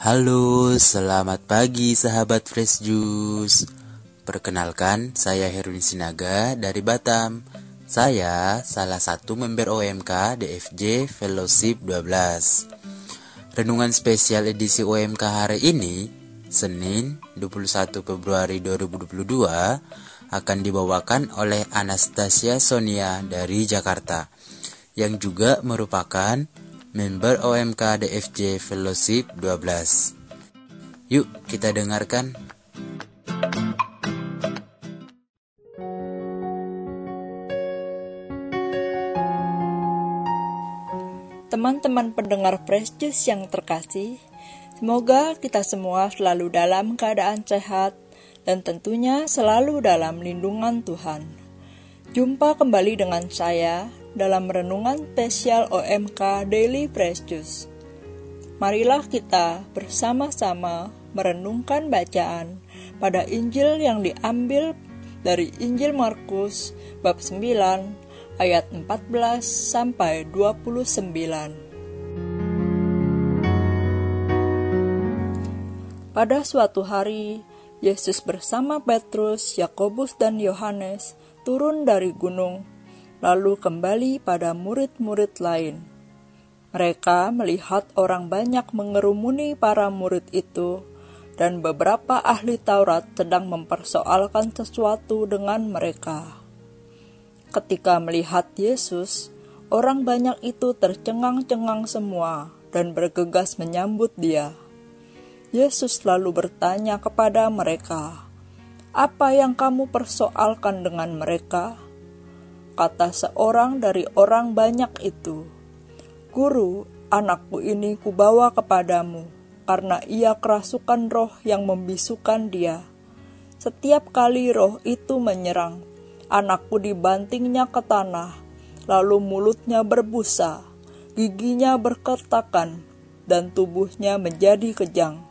Halo, selamat pagi sahabat Fresh Juice. Perkenalkan, saya Herwin Sinaga dari Batam. Saya salah satu member OMK DFJ Fellowship 12. Renungan spesial edisi OMK hari ini, Senin 21 Februari 2022, akan dibawakan oleh Anastasia Sonia dari Jakarta, yang juga merupakan member OMK DFJ Fellowship 12. Yuk kita dengarkan. Teman-teman pendengar Juice yang terkasih, semoga kita semua selalu dalam keadaan sehat dan tentunya selalu dalam lindungan Tuhan. Jumpa kembali dengan saya dalam renungan spesial OMK Daily Fresh Juice. Marilah kita bersama-sama merenungkan bacaan pada Injil yang diambil dari Injil Markus bab 9 ayat 14 sampai 29. Pada suatu hari, Yesus bersama Petrus, Yakobus, dan Yohanes turun dari gunung lalu kembali pada murid-murid lain. Mereka melihat orang banyak mengerumuni para murid itu, dan beberapa ahli Taurat sedang mempersoalkan sesuatu dengan mereka. Ketika melihat Yesus, orang banyak itu tercengang-cengang semua dan bergegas menyambut Dia. Yesus lalu bertanya kepada mereka, "Apa yang kamu persoalkan dengan mereka?" Kata seorang dari orang banyak itu, Guru, anakku ini kubawa kepadamu, karena ia kerasukan roh yang membisukan dia. Setiap kali roh itu menyerang, anakku dibantingnya ke tanah, lalu mulutnya berbusa, giginya berkertakan, dan tubuhnya menjadi kejang.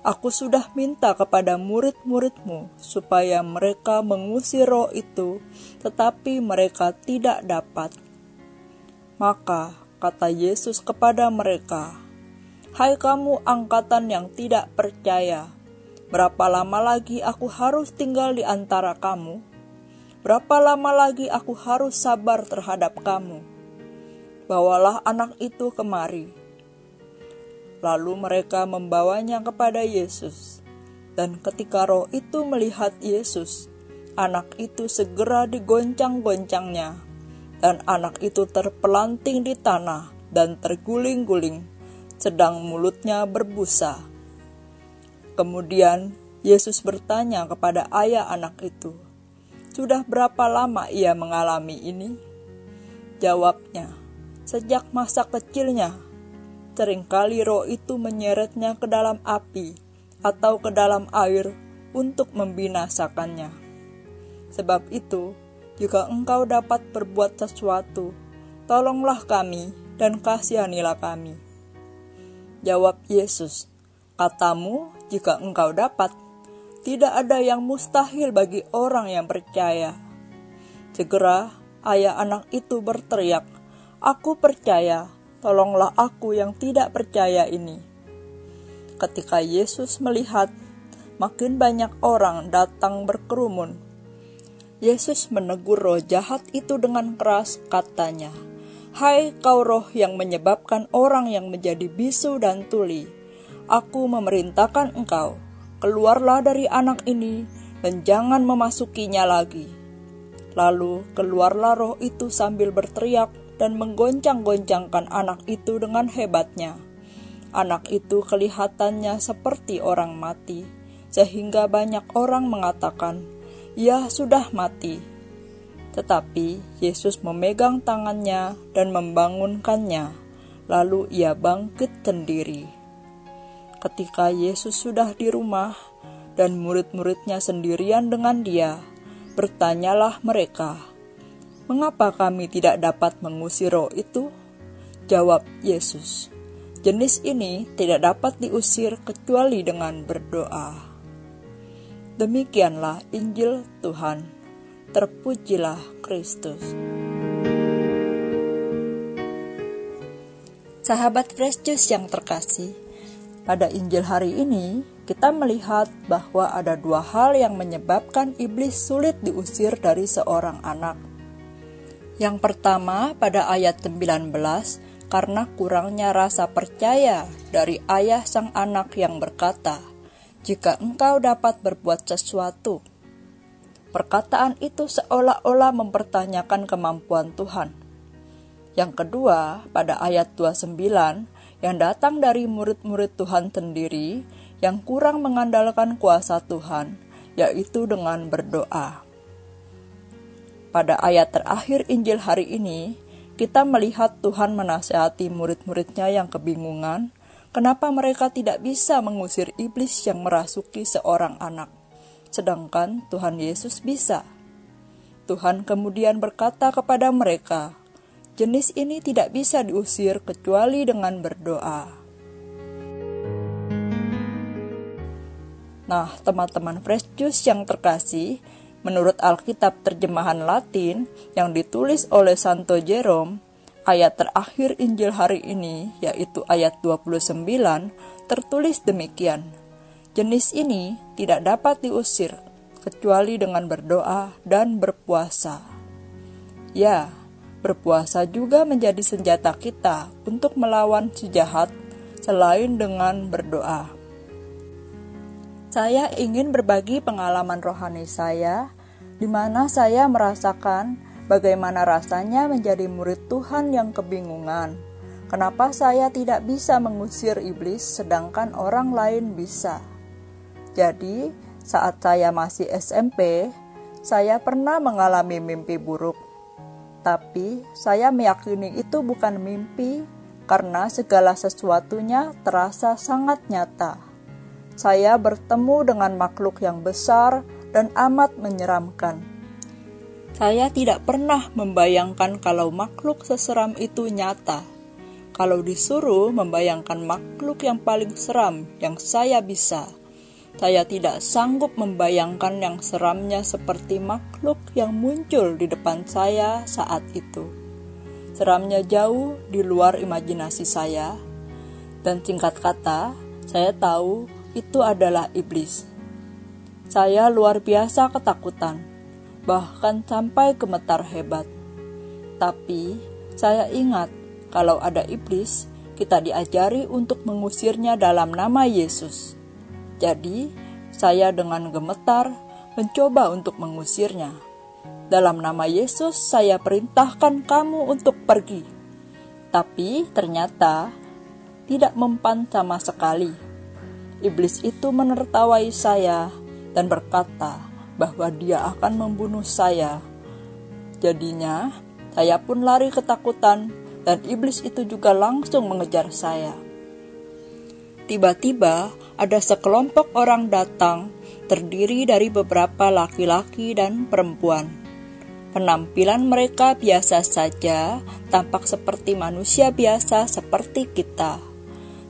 Aku sudah minta kepada murid-muridmu supaya mereka mengusir roh itu, tetapi mereka tidak dapat. Maka kata Yesus kepada mereka, Hai kamu angkatan yang tidak percaya, berapa lama lagi aku harus tinggal di antara kamu? Berapa lama lagi aku harus sabar terhadap kamu? Bawalah anak itu kemari. Lalu mereka membawanya kepada Yesus. Dan ketika roh itu melihat Yesus, anak itu segera digoncang-goncangnya. Dan anak itu terpelanting di tanah dan terguling-guling, sedang mulutnya berbusa. Kemudian Yesus bertanya kepada ayah anak itu, "Sudah berapa lama ia mengalami ini?" Jawabnya, "Sejak masa kecilnya." Seringkali roh itu menyeretnya ke dalam api atau ke dalam air untuk membinasakannya. Sebab itu, jika engkau dapat berbuat sesuatu, tolonglah kami dan kasihanilah kami. Jawab Yesus, katamu jika engkau dapat, tidak ada yang mustahil bagi orang yang percaya. Segera ayah anak itu berteriak, Aku percaya, tolonglah aku yang tidak percaya ini. Ketika Yesus melihat makin banyak orang datang berkerumun, Yesus menegur roh jahat itu dengan keras, katanya, Hai kau roh yang menyebabkan orang yang menjadi bisu dan tuli, aku memerintahkan engkau, keluarlah dari anak ini dan jangan memasukinya lagi. Lalu keluarlah roh itu sambil berteriak dan menggoncang-goncangkan anak itu dengan hebatnya. Anak itu kelihatannya seperti orang mati, sehingga banyak orang mengatakan, "Ya, sudah mati." Tetapi Yesus memegang tangannya dan membangunkannya, lalu ia bangkit sendiri. Ketika Yesus sudah di rumah dan murid-muridnya sendirian dengan Dia, bertanyalah mereka, Mengapa kami tidak dapat mengusir roh itu? Jawab Yesus, jenis ini tidak dapat diusir kecuali dengan berdoa. Demikianlah Injil Tuhan. Terpujilah Kristus. Sahabat Fresh Juice yang terkasih, Pada Injil hari ini, kita melihat bahwa ada dua hal yang menyebabkan iblis sulit diusir dari seorang anak. Yang pertama, pada ayat 19, karena kurangnya rasa percaya dari ayah sang anak yang berkata, "Jika engkau dapat berbuat sesuatu." Perkataan itu seolah-olah mempertanyakan kemampuan Tuhan. Yang kedua, pada ayat 29, yang datang dari murid-murid Tuhan sendiri yang kurang mengandalkan kuasa Tuhan, yaitu dengan berdoa. Pada ayat terakhir Injil hari ini, kita melihat Tuhan menasehati murid-muridnya yang kebingungan, kenapa mereka tidak bisa mengusir iblis yang merasuki seorang anak, sedangkan Tuhan Yesus bisa. Tuhan kemudian berkata kepada mereka, jenis ini tidak bisa diusir kecuali dengan berdoa. Nah, teman-teman Fresh Juice yang terkasih, Menurut Alkitab terjemahan Latin yang ditulis oleh Santo Jerome, ayat terakhir Injil hari ini, yaitu ayat 29, tertulis demikian. Jenis ini tidak dapat diusir kecuali dengan berdoa dan berpuasa. Ya, berpuasa juga menjadi senjata kita untuk melawan si jahat selain dengan berdoa. Saya ingin berbagi pengalaman rohani saya, di mana saya merasakan bagaimana rasanya menjadi murid Tuhan yang kebingungan. Kenapa saya tidak bisa mengusir iblis, sedangkan orang lain bisa? Jadi, saat saya masih SMP, saya pernah mengalami mimpi buruk. Tapi, saya meyakini itu bukan mimpi karena segala sesuatunya terasa sangat nyata saya bertemu dengan makhluk yang besar dan amat menyeramkan. Saya tidak pernah membayangkan kalau makhluk seseram itu nyata. Kalau disuruh membayangkan makhluk yang paling seram yang saya bisa, saya tidak sanggup membayangkan yang seramnya seperti makhluk yang muncul di depan saya saat itu. Seramnya jauh di luar imajinasi saya, dan singkat kata, saya tahu itu adalah iblis. Saya luar biasa ketakutan, bahkan sampai gemetar hebat. Tapi saya ingat kalau ada iblis, kita diajari untuk mengusirnya dalam nama Yesus. Jadi, saya dengan gemetar mencoba untuk mengusirnya. Dalam nama Yesus, saya perintahkan kamu untuk pergi. Tapi ternyata tidak mempan sama sekali Iblis itu menertawai saya dan berkata bahwa dia akan membunuh saya. Jadinya, saya pun lari ketakutan dan iblis itu juga langsung mengejar saya. Tiba-tiba ada sekelompok orang datang terdiri dari beberapa laki-laki dan perempuan. Penampilan mereka biasa saja, tampak seperti manusia biasa seperti kita.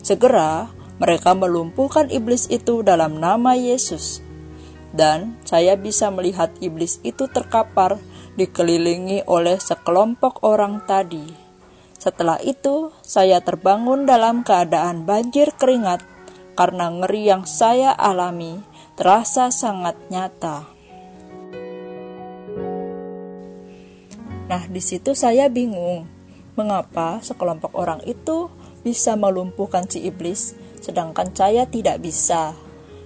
Segera mereka melumpuhkan iblis itu dalam nama Yesus. Dan saya bisa melihat iblis itu terkapar dikelilingi oleh sekelompok orang tadi. Setelah itu, saya terbangun dalam keadaan banjir keringat karena ngeri yang saya alami terasa sangat nyata. Nah, di situ saya bingung, mengapa sekelompok orang itu bisa melumpuhkan si iblis sedangkan saya tidak bisa.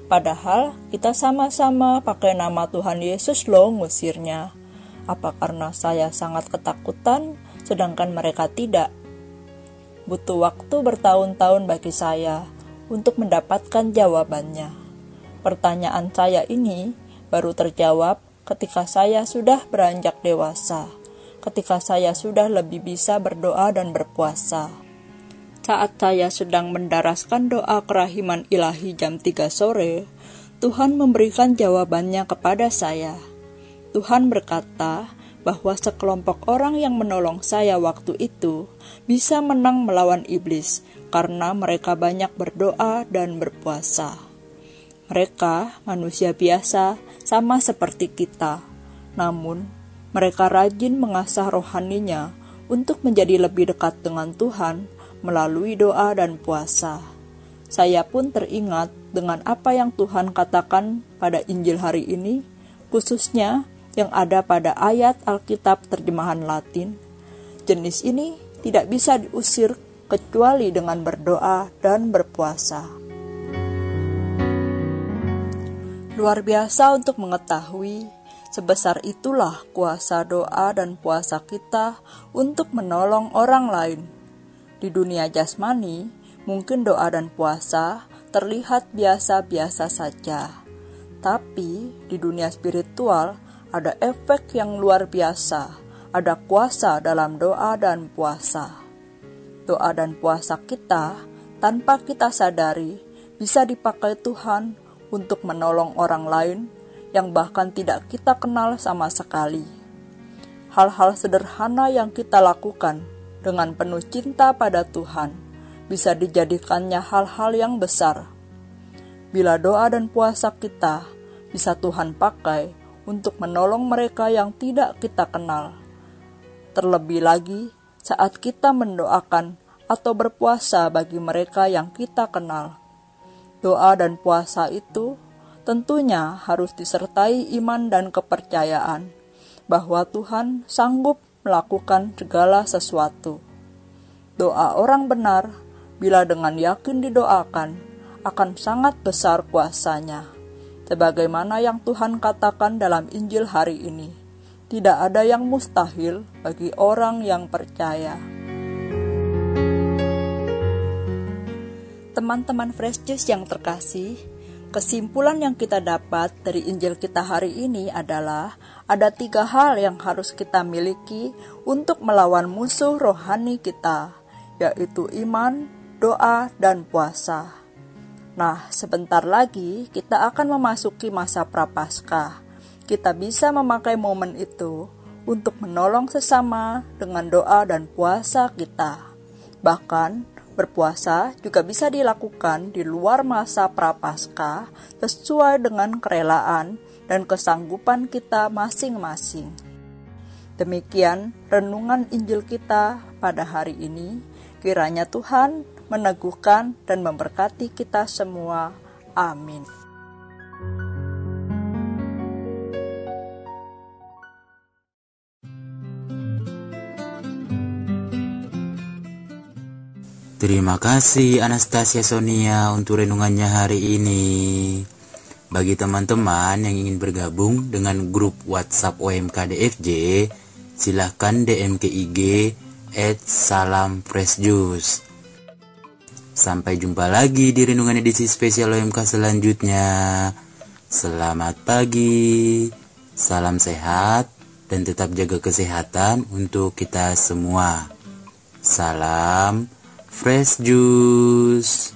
Padahal kita sama-sama pakai nama Tuhan Yesus loh ngusirnya. Apa karena saya sangat ketakutan, sedangkan mereka tidak? Butuh waktu bertahun-tahun bagi saya untuk mendapatkan jawabannya. Pertanyaan saya ini baru terjawab ketika saya sudah beranjak dewasa, ketika saya sudah lebih bisa berdoa dan berpuasa. Saat saya sedang mendaraskan doa kerahiman ilahi jam 3 sore, Tuhan memberikan jawabannya kepada saya. Tuhan berkata bahwa sekelompok orang yang menolong saya waktu itu bisa menang melawan iblis karena mereka banyak berdoa dan berpuasa. Mereka manusia biasa, sama seperti kita, namun mereka rajin mengasah rohaninya untuk menjadi lebih dekat dengan Tuhan melalui doa dan puasa. Saya pun teringat dengan apa yang Tuhan katakan pada Injil hari ini, khususnya yang ada pada ayat Alkitab terjemahan Latin. Jenis ini tidak bisa diusir kecuali dengan berdoa dan berpuasa. Luar biasa untuk mengetahui sebesar itulah kuasa doa dan puasa kita untuk menolong orang lain. Di dunia jasmani, mungkin doa dan puasa terlihat biasa-biasa saja. Tapi di dunia spiritual ada efek yang luar biasa, ada kuasa dalam doa dan puasa doa dan puasa kita tanpa kita sadari bisa dipakai Tuhan untuk menolong orang lain yang bahkan tidak kita kenal sama sekali. Hal-hal sederhana yang kita lakukan dengan penuh cinta pada Tuhan bisa dijadikannya hal-hal yang besar. Bila doa dan puasa kita bisa Tuhan pakai untuk menolong mereka yang tidak kita kenal. Terlebih lagi, saat kita mendoakan atau berpuasa bagi mereka yang kita kenal. Doa dan puasa itu tentunya harus disertai iman dan kepercayaan bahwa Tuhan sanggup melakukan segala sesuatu. Doa orang benar, bila dengan yakin didoakan, akan sangat besar kuasanya. Sebagaimana yang Tuhan katakan dalam Injil hari ini tidak ada yang mustahil bagi orang yang percaya. Teman-teman Fresh Juice yang terkasih, kesimpulan yang kita dapat dari Injil kita hari ini adalah ada tiga hal yang harus kita miliki untuk melawan musuh rohani kita, yaitu iman, doa, dan puasa. Nah, sebentar lagi kita akan memasuki masa prapaskah kita bisa memakai momen itu untuk menolong sesama dengan doa dan puasa kita. Bahkan, berpuasa juga bisa dilakukan di luar masa prapaskah sesuai dengan kerelaan dan kesanggupan kita masing-masing. Demikian renungan Injil kita pada hari ini. Kiranya Tuhan meneguhkan dan memberkati kita semua. Amin. Terima kasih Anastasia Sonia untuk renungannya hari ini. Bagi teman-teman yang ingin bergabung dengan grup WhatsApp OMK DFJ, silahkan DM ke IG at salam fresh juice. Sampai jumpa lagi di renungan edisi spesial OMK selanjutnya. Selamat pagi, salam sehat, dan tetap jaga kesehatan untuk kita semua. Salam Fresh Juice